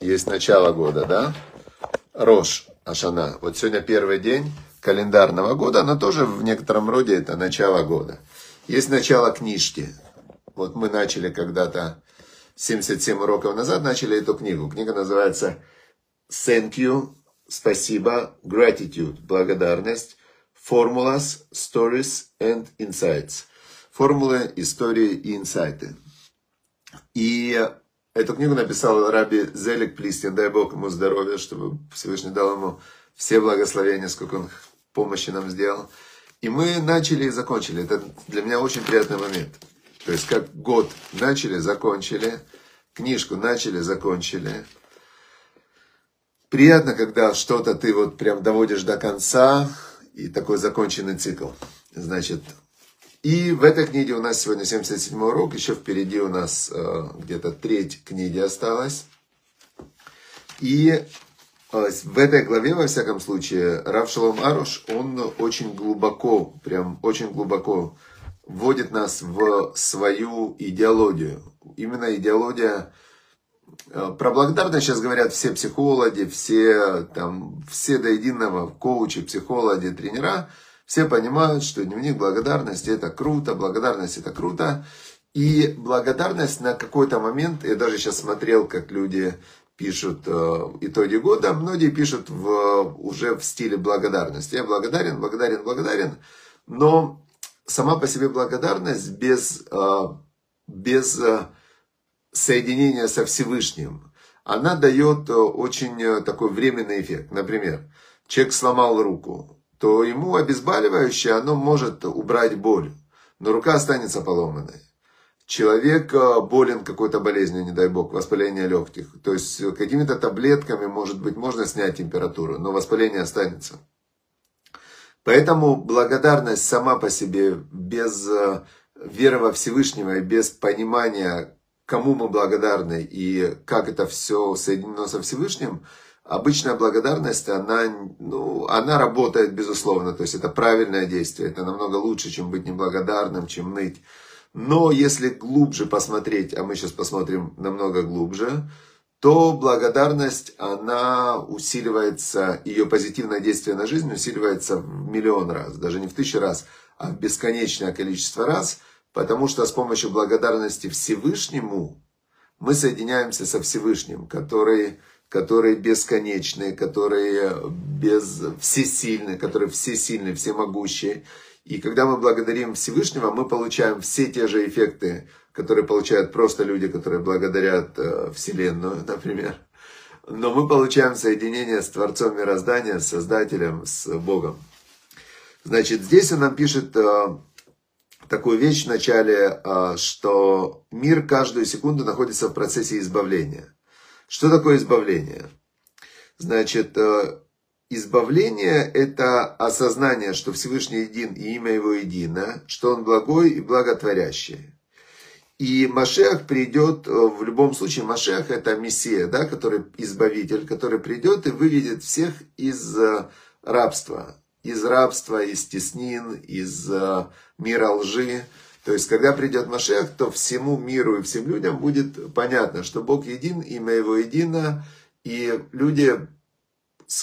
Есть начало года, да? Рош, Ашана. Вот сегодня первый день календарного года, но тоже в некотором роде это начало года. Есть начало книжки. Вот мы начали когда-то 77 уроков назад, начали эту книгу. Книга называется Thank you, спасибо, gratitude, благодарность, formulas, stories and insights. Формулы, истории и инсайты. И Эту книгу написал Раби Зелик Плистин, дай Бог ему здоровья, чтобы Всевышний дал ему все благословения, сколько он помощи нам сделал. И мы начали и закончили. Это для меня очень приятный момент. То есть как год начали, закончили, книжку начали, закончили. Приятно, когда что-то ты вот прям доводишь до конца, и такой законченный цикл. Значит, и в этой книге у нас сегодня 77 урок, еще впереди у нас э, где-то треть книги осталась. И э, в этой главе, во всяком случае, Рав Шалом Аруш, он очень глубоко, прям очень глубоко вводит нас в свою идеологию. Именно идеология э, про благодарность сейчас говорят все психологи, все, там, все до единого коучи, психологи, тренера – все понимают, что дневник благодарности это круто, благодарность это круто. И благодарность на какой-то момент, я даже сейчас смотрел, как люди пишут э, итоги года, многие пишут в, уже в стиле благодарности. Я благодарен, благодарен, благодарен, но сама по себе благодарность без, э, без э, соединения со Всевышним, она дает очень такой временный эффект. Например, человек сломал руку, то ему обезболивающее, оно может убрать боль, но рука останется поломанной. Человек э, болен какой-то болезнью, не дай бог, воспаление легких. То есть какими-то таблетками, может быть, можно снять температуру, но воспаление останется. Поэтому благодарность сама по себе, без э, веры во Всевышнего и без понимания, кому мы благодарны и как это все соединено со Всевышним – обычная благодарность, она, ну, она работает, безусловно, то есть это правильное действие, это намного лучше, чем быть неблагодарным, чем ныть. Но если глубже посмотреть, а мы сейчас посмотрим намного глубже, то благодарность, она усиливается, ее позитивное действие на жизнь усиливается в миллион раз, даже не в тысячу раз, а в бесконечное количество раз, потому что с помощью благодарности Всевышнему мы соединяемся со Всевышним, который которые бесконечные, которые без, всесильные, которые всесильные, всемогущие. И когда мы благодарим Всевышнего, мы получаем все те же эффекты, которые получают просто люди, которые благодарят э, Вселенную, например. Но мы получаем соединение с Творцом Мироздания, с Создателем, с Богом. Значит, здесь он нам пишет э, такую вещь в начале, э, что мир каждую секунду находится в процессе избавления. Что такое избавление? Значит, э, избавление – это осознание, что Всевышний един и имя Его едино, что Он благой и благотворящий. И Машех придет, э, в любом случае, Машех это Мессия, да, который избавитель, который придет и выведет всех из э, рабства. Из рабства, из теснин, из мира лжи. То есть, когда придет Машех, то всему миру и всем людям будет понятно, что Бог един, имя Его едино, и люди,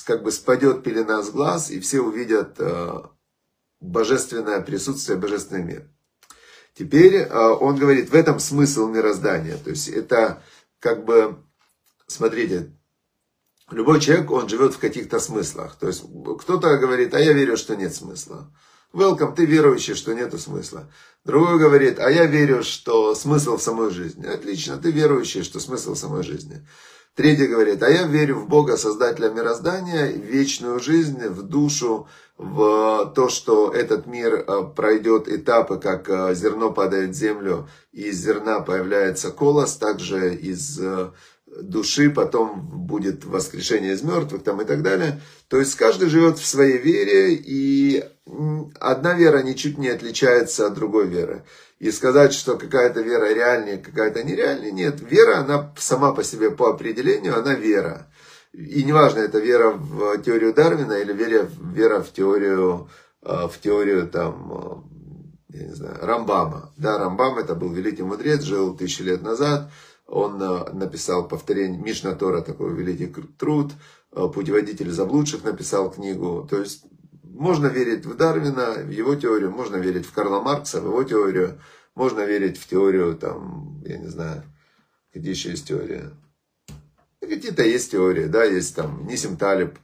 как бы спадет пелена с глаз, и все увидят э, божественное присутствие, божественный мир. Теперь э, он говорит, в этом смысл мироздания. То есть, это как бы, смотрите, любой человек, он живет в каких-то смыслах. То есть, кто-то говорит, а я верю, что нет смысла. Welcome, ты верующий, что нету смысла. Другой говорит, а я верю, что смысл в самой жизни. Отлично, ты верующий, что смысл в самой жизни. Третий говорит, а я верю в Бога, Создателя мироздания, в вечную жизнь, в душу, в то, что этот мир э, пройдет этапы, как э, зерно падает в землю, и из зерна появляется колос, также из э, души, потом будет воскрешение из мертвых там и так далее. То есть каждый живет в своей вере, и одна вера ничуть не отличается от другой веры. И сказать, что какая-то вера реальнее, какая-то нереальнее, нет. Вера, она сама по себе по определению, она вера. И неважно, это вера в теорию Дарвина или вера, вера в теорию, э, в теорию там, я не знаю, Рамбама. Да, Рамбам это был великий мудрец, жил тысячи лет назад. Он э, написал повторение Мишна Тора, такой великий труд. Э, Путеводитель заблудших написал книгу. То есть можно верить в Дарвина, в его теорию, можно верить в Карла Маркса, в его теорию, можно верить в теорию, там, я не знаю, где еще есть теория. Какие-то есть теории, да, есть там Нисим Талиб,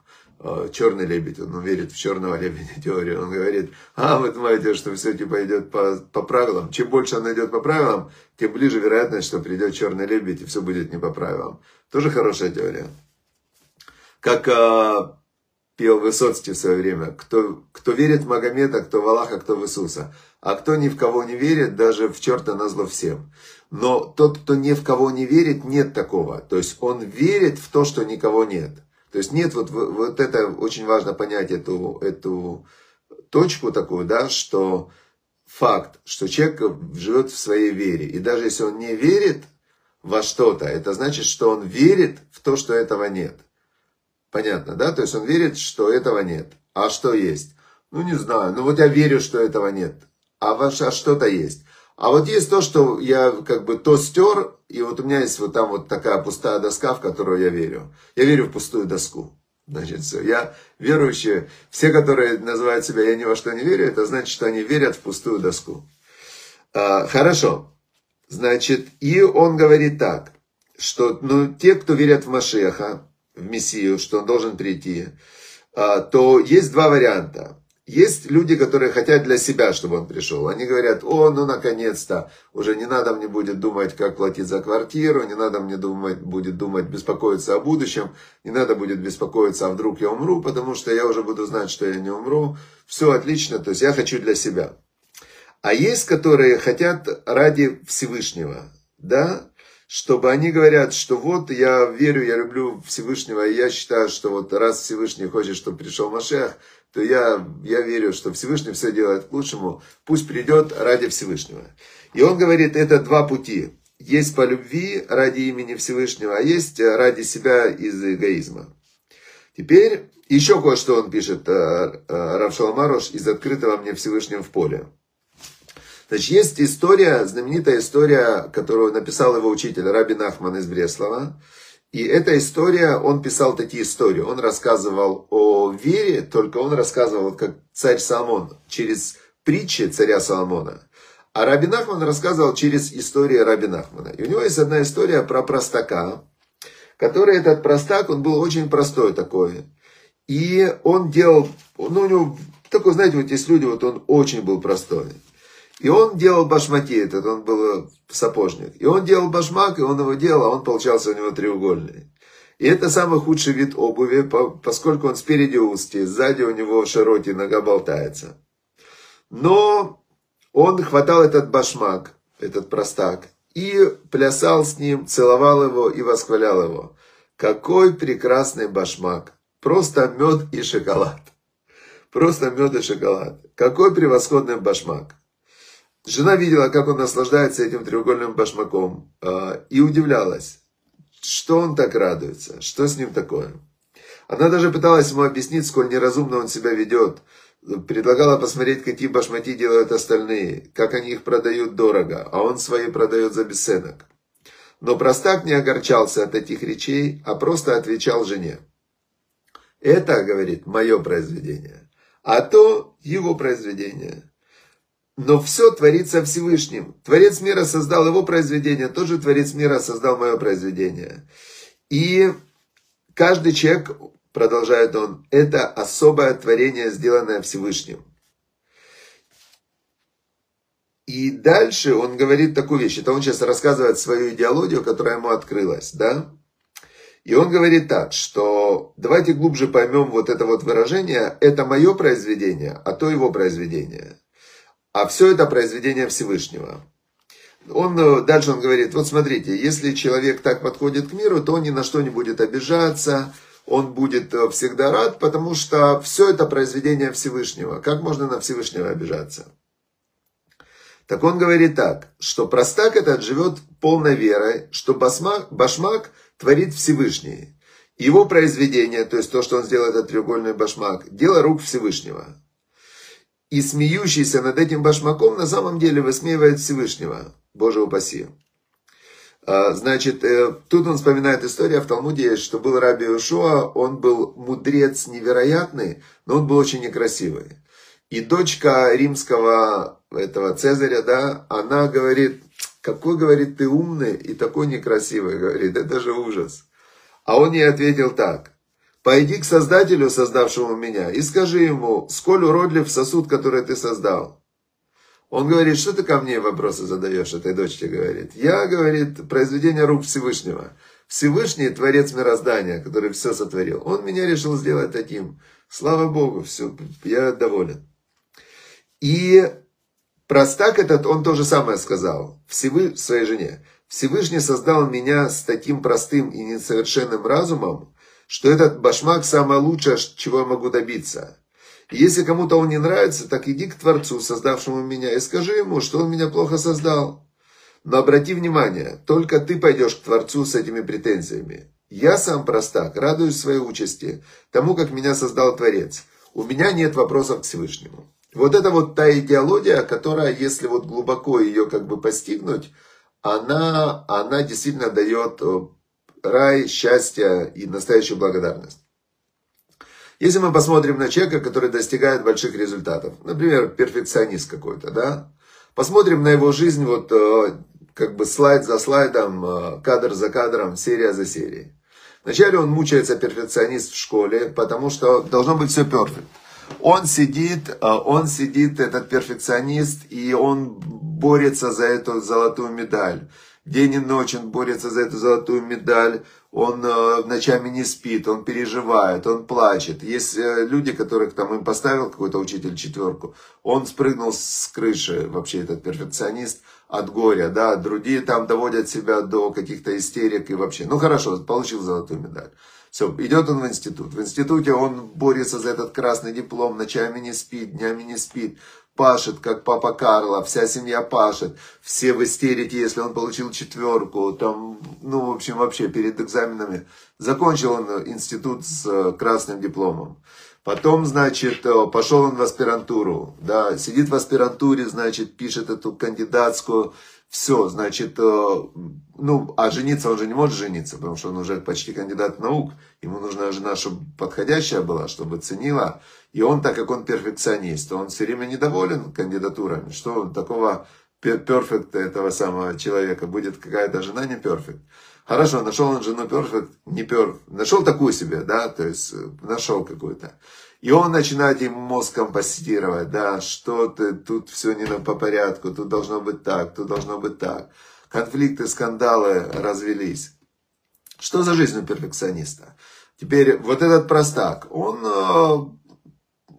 черный лебедь, он верит в черного лебедя теорию. Он говорит, а вы думаете, что все типа идет по, по правилам. Чем больше он идет по правилам, тем ближе вероятность, что придет черный лебедь и все будет не по правилам. Тоже хорошая теория. Как а, пел Высоцкий в свое время, кто, кто верит в Магомета, кто в Аллаха, кто в Иисуса. А кто ни в кого не верит, даже в черта назло всем. Но тот, кто ни в кого не верит, нет такого. То есть он верит в то, что никого нет. То есть нет, вот, вот это очень важно понять эту, эту точку такую, да, что факт, что человек живет в своей вере. И даже если он не верит во что-то, это значит, что он верит в то, что этого нет. Понятно, да? То есть он верит, что этого нет. А что есть? Ну, не знаю. Ну, вот я верю, что этого нет. А, ваше, а что-то есть. А вот есть то, что я как бы то стер, и вот у меня есть вот там вот такая пустая доска, в которую я верю. Я верю в пустую доску. Значит, все. Я верующий. Все, которые называют себя «я ни во что не верю», это значит, что они верят в пустую доску. А, хорошо. Значит, и он говорит так, что ну, те, кто верят в Машеха, в Мессию, что он должен прийти, а, то есть два варианта. Есть люди, которые хотят для себя, чтобы он пришел. Они говорят, о, ну наконец-то, уже не надо мне будет думать, как платить за квартиру, не надо мне думать, будет думать, беспокоиться о будущем, не надо будет беспокоиться, а вдруг я умру, потому что я уже буду знать, что я не умру. Все отлично, то есть я хочу для себя. А есть, которые хотят ради Всевышнего, да, чтобы они говорят, что вот я верю, я люблю Всевышнего, и я считаю, что вот раз Всевышний хочет, чтобы пришел Машех, то я, я верю, что Всевышний все делает к лучшему, пусть придет ради Всевышнего. И он говорит, это два пути. Есть по любви ради имени Всевышнего, а есть ради себя из эгоизма. Теперь еще кое-что он пишет, э, э, Равшаламарош, из открытого мне Всевышним в поле. Значит, есть история, знаменитая история, которую написал его учитель Рабин Ахман из Бреслова. И эта история, он писал такие истории. Он рассказывал о вере, только он рассказывал, как царь Соломон, через притчи царя Соломона. А Рабин Ахман рассказывал через истории Рабин Ахмана. И у него есть одна история про простака, который этот простак, он был очень простой такой. И он делал, ну у него такой, знаете, вот есть люди, вот он очень был простой. И он делал башмаки этот, он был сапожник. И он делал башмак, и он его делал, а он получался у него треугольный. И это самый худший вид обуви, поскольку он спереди узкий, сзади у него широкий, нога болтается. Но он хватал этот башмак, этот простак, и плясал с ним, целовал его и восхвалял его. Какой прекрасный башмак! Просто мед и шоколад. Просто мед и шоколад. Какой превосходный башмак. Жена видела, как он наслаждается этим треугольным башмаком, а, и удивлялась, что он так радуется, что с ним такое. Она даже пыталась ему объяснить, сколь неразумно он себя ведет. Предлагала посмотреть, какие башмаки делают остальные, как они их продают дорого, а он свои продает за бесценок. Но простак не огорчался от этих речей, а просто отвечал жене. Это, говорит, мое произведение, а то его произведение. Но все творится Всевышним. Творец мира создал его произведение, тот же Творец мира создал мое произведение. И каждый человек, продолжает он, это особое творение, сделанное Всевышним. И дальше он говорит такую вещь. Это он сейчас рассказывает свою идеологию, которая ему открылась, да? И он говорит так, что давайте глубже поймем вот это вот выражение. Это мое произведение, а то его произведение. А все это произведение Всевышнего. Он, э, дальше он говорит, вот смотрите, если человек так подходит к миру, то он ни на что не будет обижаться, он будет э, всегда рад, потому что все это произведение Всевышнего. Как можно на Всевышнего обижаться? Так он говорит так, что простак этот живет полной верой, что басмак, башмак творит Всевышний. Его произведение, то есть то, что он сделал, этот треугольный башмак, дело рук Всевышнего. И смеющийся над этим башмаком на самом деле высмеивает Всевышнего, Боже упаси. А, значит, э, тут он вспоминает историю в Талмуде, что был Раби Ушуа, он был мудрец невероятный, но он был очень некрасивый. И дочка римского этого Цезаря, да, она говорит, какой, говорит, ты умный и такой некрасивый, говорит, это же ужас. А он ей ответил так, пойди к Создателю, создавшему меня, и скажи ему, сколь уродлив сосуд, который ты создал. Он говорит, что ты ко мне вопросы задаешь, этой дочке говорит. Я, говорит, произведение рук Всевышнего. Всевышний Творец мироздания, который все сотворил. Он меня решил сделать таким. Слава Богу, все, я доволен. И простак этот, он то же самое сказал Всевы, своей жене. Всевышний создал меня с таким простым и несовершенным разумом, что этот башмак самое лучшее, чего я могу добиться. Если кому-то он не нравится, так иди к Творцу, создавшему меня, и скажи ему, что он меня плохо создал. Но обрати внимание, только ты пойдешь к Творцу с этими претензиями. Я сам простак, радуюсь своей участи, тому, как меня создал Творец. У меня нет вопросов к Всевышнему. Вот это вот та идеология, которая, если вот глубоко ее как бы постигнуть, она, она действительно дает рай, счастье и настоящую благодарность. Если мы посмотрим на человека, который достигает больших результатов, например, перфекционист какой-то, да, посмотрим на его жизнь вот э, как бы слайд за слайдом, э, кадр за кадром, серия за серией. Вначале он мучается перфекционист в школе, потому что должно быть все перфект. Он сидит, э, он сидит, этот перфекционист, и он борется за эту золотую медаль. День и ночь он борется за эту золотую медаль он э, ночами не спит, он переживает, он плачет. Есть э, люди, которых там им поставил какой-то учитель четверку, он спрыгнул с крыши, вообще этот перфекционист, от горя, да, другие там доводят себя до каких-то истерик и вообще. Ну хорошо, получил золотую медаль. Все, идет он в институт. В институте он борется за этот красный диплом, ночами не спит, днями не спит пашет, как папа Карло, вся семья пашет, все в истерике, если он получил четверку, там, ну, в общем, вообще перед экзаменами. Закончил он институт с э, красным дипломом. Потом, значит, э, пошел он в аспирантуру, да, сидит в аспирантуре, значит, пишет эту кандидатскую, все, значит, э, ну, а жениться он же не может жениться, потому что он уже почти кандидат наук, ему нужна жена, чтобы подходящая была, чтобы ценила, и он, так как он перфекционист, он все время недоволен кандидатурами, что такого перфекта этого самого человека? Будет какая-то жена не перфект. Хорошо, нашел он жену перфект, не перфект, нашел такую себе, да, то есть э, нашел какую-то. И он начинает ему мозг компостировать, да, что ты, тут все не по порядку, тут должно быть так, тут должно быть так. Конфликты, скандалы развелись. Что за жизнь у перфекциониста? Теперь вот этот простак, он э,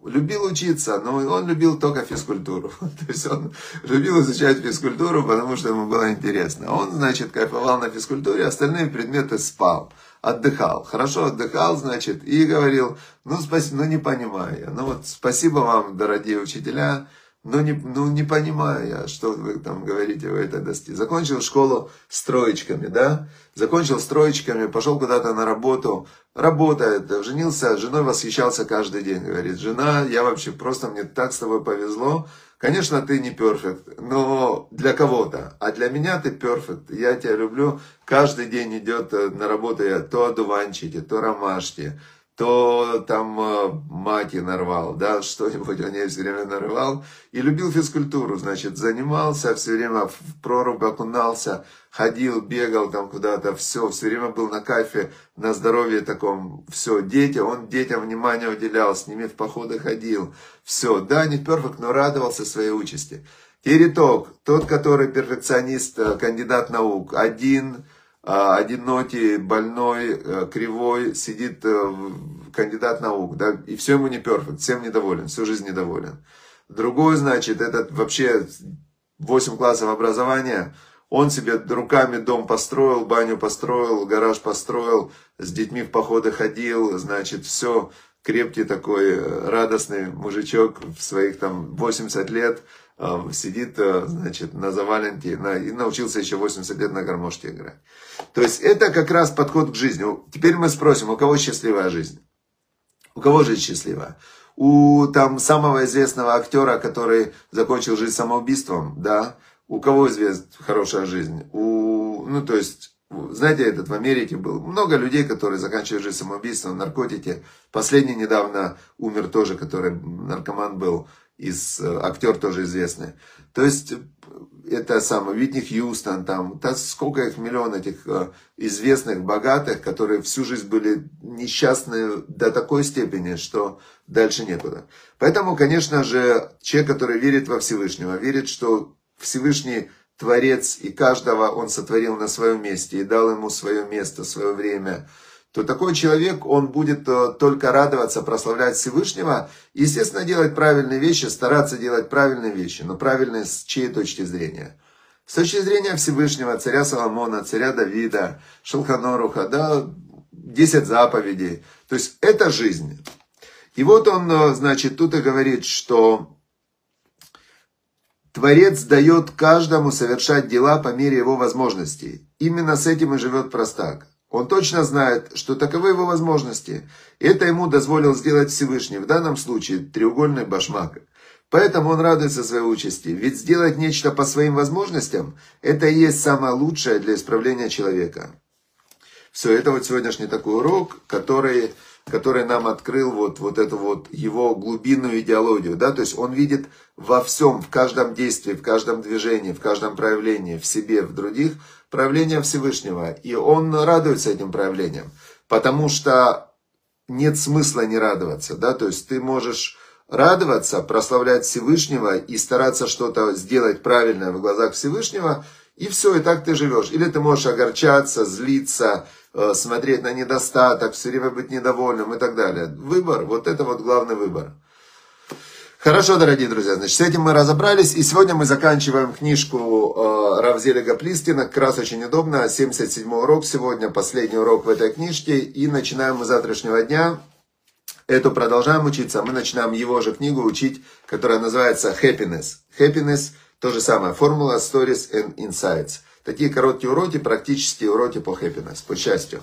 любил учиться, но он любил только физкультуру. То есть он любил изучать физкультуру, потому что ему было интересно. Он, значит, кайфовал на физкультуре, остальные предметы спал отдыхал. Хорошо отдыхал, значит, и говорил, ну, спасибо, ну, не понимаю я. Ну, вот, спасибо вам, дорогие учителя, но не, ну, не понимаю я, что вы там говорите, вы это достигли. Закончил школу с троечками, да? Закончил с троечками, пошел куда-то на работу, работает, женился, женой восхищался каждый день. Говорит, жена, я вообще просто, мне так с тобой повезло, Конечно, ты не перфект, но для кого-то. А для меня ты перфект. Я тебя люблю. Каждый день идет э, на работу я то одуванчики, то ромашки, то там э, маки нарвал, да, что-нибудь он ей все время нарывал. И любил физкультуру, значит, занимался, все время в прорубь окунался, ходил, бегал там куда-то, все, все время был на кайфе, на здоровье таком, все, дети, он детям внимание уделял, с ними в походы ходил, все, да, не перфект, но радовался своей участи. Тереток, тот, который перфекционист, э, кандидат наук, один, одинокий, больной, э, кривой, сидит кандидат наук, да, и все ему не перфект, всем недоволен, всю жизнь недоволен. Другой, значит, этот вообще 8 классов образования, он себе руками дом построил, баню построил, гараж построил, с детьми в походы ходил, значит, все, крепкий такой, э, радостный мужичок в своих там 80 лет, э, сидит, э, значит, на заваленке, на, и научился еще 80 лет на гармошке играть. То есть это как раз подход к жизни. Теперь мы спросим, у кого счастливая жизнь? У кого жизнь счастливая? у там самого известного актера, который закончил жизнь самоубийством, да, у кого известна хорошая жизнь? У, ну, то есть, знаете, этот в Америке был много людей, которые заканчивают жизнь самоубийством, наркотики. Последний недавно умер тоже, который наркоман был, из э, актер тоже известный. То есть, это самое, Витни Хьюстон, там, да, сколько их миллион этих э, известных, богатых, которые всю жизнь были несчастны до такой степени, что дальше некуда. Поэтому, конечно же, человек, который верит во Всевышнего, верит, что Всевышний Творец и каждого Он сотворил на своем месте и дал ему свое место, свое время, то такой человек, он будет э, только радоваться, прославлять Всевышнего, естественно, делать правильные вещи, стараться делать правильные вещи, но правильные с чьей точки зрения? С точки зрения Всевышнего, царя Соломона, царя Давида, Шелханоруха, да, 10 заповедей. То есть это жизнь. И вот он, э, значит, тут и говорит, что Творец дает каждому совершать дела по мере его возможностей. Именно с этим и живет простак. Он точно знает, что таковы его возможности. Это ему дозволил сделать Всевышний, в данном случае треугольный башмак. Поэтому он радуется своей участи, ведь сделать нечто по своим возможностям – это и есть самое лучшее для исправления человека. Все, это вот сегодняшний такой урок, который который нам открыл вот, вот эту вот его глубинную идеологию, да, то есть он видит во всем, в каждом действии, в каждом движении, в каждом проявлении, в себе, в других, проявление Всевышнего, и он радуется этим проявлениям, потому что нет смысла не радоваться, да, то есть ты можешь радоваться, прославлять Всевышнего и стараться что-то сделать правильное в глазах Всевышнего, и все, и так ты живешь. Или ты можешь огорчаться, злиться, смотреть на недостаток, все время быть недовольным и так далее. Выбор, вот это вот главный выбор. Хорошо, дорогие друзья, значит, с этим мы разобрались, и сегодня мы заканчиваем книжку э, Равзелига Плистина, как раз очень удобно, 77 урок сегодня, последний урок в этой книжке, и начинаем мы завтрашнего дня, эту продолжаем учиться, мы начинаем его же книгу учить, которая называется Happiness. Happiness, то же самое, формула Stories and Insights. Такие короткие уроки, практические уроки по happiness, по счастью.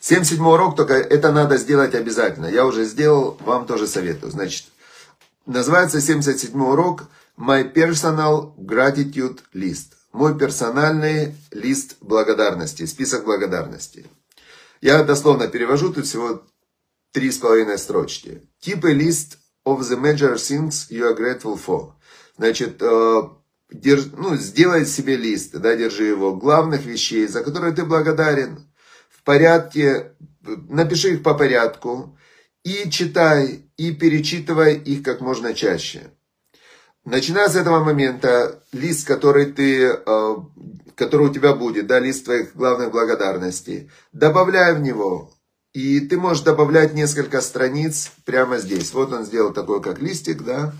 77 урок, только это надо сделать обязательно. Я уже сделал, вам тоже советую. Значит, называется 77 урок My Personal Gratitude List. Мой персональный лист благодарности, список благодарности. Я дословно перевожу, тут всего три с половиной строчки. A list of the major things you are grateful for. Значит, э, Держ, ну, сделай себе лист, да, держи его, главных вещей, за которые ты благодарен, в порядке, напиши их по порядку, и читай, и перечитывай их как можно чаще. Начиная с этого момента, лист, который ты, э, который у тебя будет, да, лист твоих главных благодарностей, добавляй в него, и ты можешь добавлять несколько страниц прямо здесь. Вот он сделал такой, как листик, да,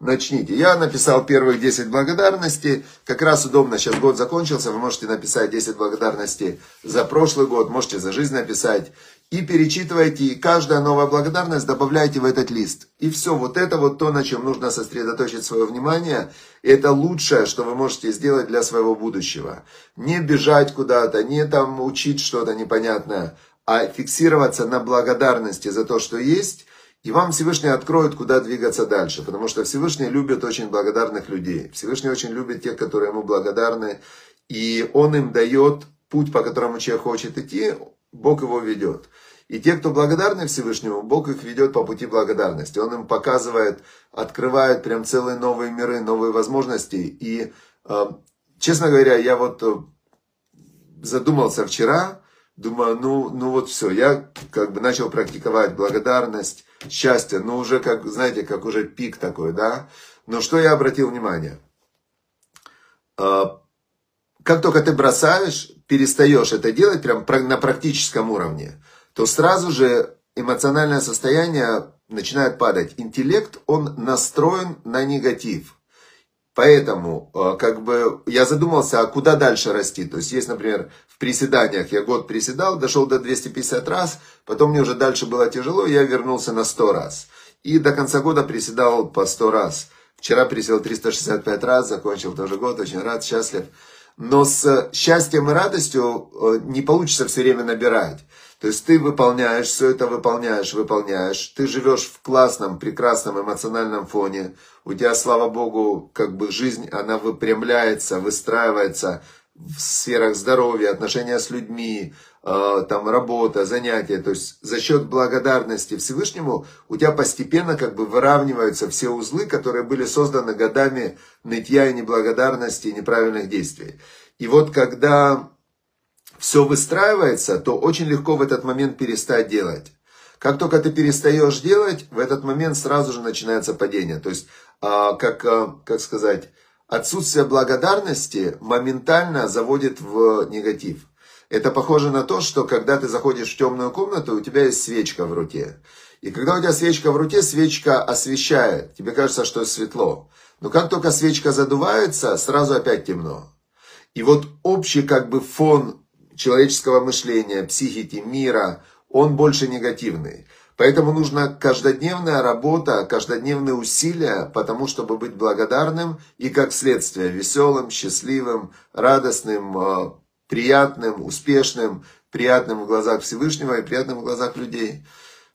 начните. Я написал первых 10 благодарностей, как раз удобно, сейчас год закончился, вы можете написать 10 благодарностей за прошлый год, можете за жизнь написать. И перечитывайте, и каждая новая благодарность добавляйте в этот лист. И все, вот это вот то, на чем нужно сосредоточить свое внимание. Это лучшее, что вы можете сделать для своего будущего. Не бежать куда-то, не там учить что-то непонятное, а фиксироваться на благодарности за то, что есть, и вам Всевышний откроет, куда двигаться дальше. Потому что Всевышний любит очень благодарных людей. Всевышний очень любит тех, которые ему благодарны. И он им дает путь, по которому человек хочет идти, Бог его ведет. И те, кто благодарны Всевышнему, Бог их ведет по пути благодарности. Он им показывает, открывает прям целые новые миры, новые возможности. И, э, честно говоря, я вот э, задумался вчера, думаю, ну, ну вот все, я как бы начал практиковать благодарность, счастье, ну уже как, знаете, как уже пик такой, да. Но что я обратил внимание? А, как только ты бросаешь, перестаешь это делать прям на практическом уровне, то сразу же эмоциональное состояние начинает падать. Интеллект, он настроен на негатив. Поэтому, э, как бы, я задумался, а куда дальше расти? То есть, есть, например, в приседаниях, я год приседал, дошел до 250 раз, потом мне уже дальше было тяжело, я вернулся на 100 раз. И до конца года приседал по 100 раз. Вчера присел 365 раз, закончил тоже год, очень рад, счастлив. Но с счастьем и радостью э, не получится все время набирать. То есть ты выполняешь, все это выполняешь, выполняешь. Ты живешь в классном, прекрасном эмоциональном фоне. У тебя, слава богу, как бы жизнь, она выпрямляется, выстраивается в сферах здоровья, отношения с людьми, э, там работа, занятия. То есть за счет благодарности Всевышнему у тебя постепенно как бы выравниваются все узлы, которые были созданы годами нытья и неблагодарности и неправильных действий. И вот когда все выстраивается, то очень легко в этот момент перестать делать. Как только ты перестаешь делать, в этот момент сразу же начинается падение. То есть, а, как, а, как сказать, отсутствие благодарности моментально заводит в негатив. Это похоже на то, что когда ты заходишь в темную комнату, у тебя есть свечка в руке. И когда у тебя свечка в руке, свечка освещает. Тебе кажется, что светло. Но как только свечка задувается, сразу опять темно. И вот общий как бы фон человеческого мышления, психики, мира, он больше негативный. Поэтому нужна каждодневная работа, каждодневные усилия, потому чтобы быть благодарным и как следствие веселым, счастливым, радостным, э, приятным, успешным, приятным в глазах Всевышнего и приятным в глазах людей.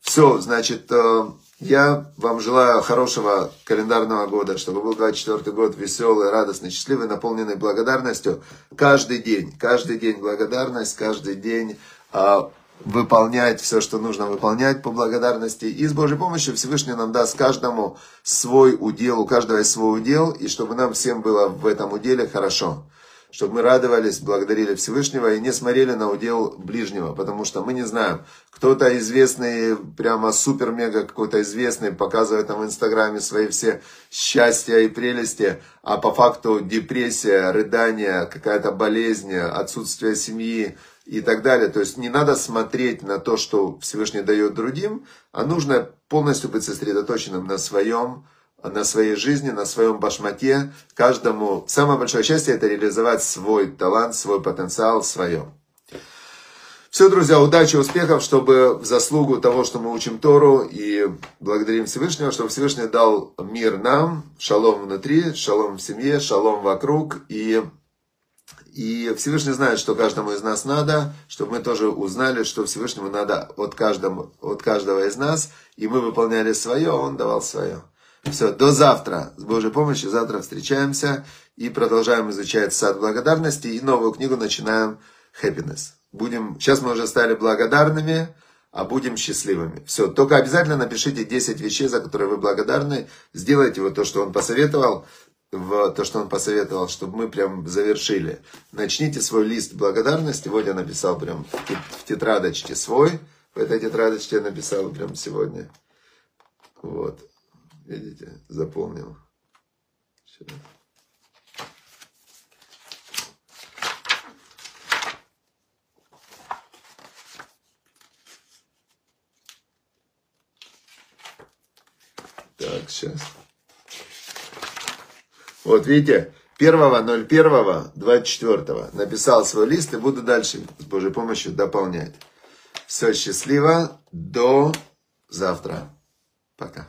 Все, значит, э, я вам желаю хорошего календарного года, чтобы был 24 год веселый, радостный, счастливый, наполненный благодарностью. Каждый день, каждый день благодарность, каждый день а, выполнять все, что нужно выполнять по благодарности. И с Божьей помощью Всевышний нам даст каждому свой удел, у каждого есть свой удел, и чтобы нам всем было в этом уделе хорошо чтобы мы радовались, благодарили Всевышнего и не смотрели на удел ближнего, потому что мы не знаем, кто-то известный, прямо супер-мега какой-то известный, показывает там в Инстаграме свои все счастья и прелести, а по факту депрессия, рыдание, какая-то болезнь, отсутствие семьи и так далее. То есть не надо смотреть на то, что Всевышний дает другим, а нужно полностью быть сосредоточенным на своем, на своей жизни, на своем башмаке. Каждому самое большое счастье это реализовать свой талант, свой потенциал, свое. Все, друзья, удачи, успехов, чтобы в заслугу того, что мы учим Тору и благодарим Всевышнего, чтобы Всевышний дал мир нам, шалом внутри, шалом в семье, шалом вокруг. И, и Всевышний знает, что каждому из нас надо, чтобы мы тоже узнали, что Всевышнему надо от каждого, от каждого из нас, и мы выполняли свое, а Он давал свое. Все, до завтра. С Божьей помощью завтра встречаемся и продолжаем изучать сад благодарности и новую книгу начинаем Happiness. Будем, сейчас мы уже стали благодарными, а будем счастливыми. Все, только обязательно напишите 10 вещей, за которые вы благодарны. Сделайте вот то, что он посоветовал, в то, что он посоветовал, чтобы мы прям завершили. Начните свой лист благодарности. Вот я написал прям в тетрадочке свой. В этой тетрадочке я написал прям сегодня. Вот. Видите, запомнил. Сюда. Так, сейчас. Вот видите, 1.01.24 написал свой лист и буду дальше с Божьей помощью дополнять. Все, счастливо, до завтра. Пока.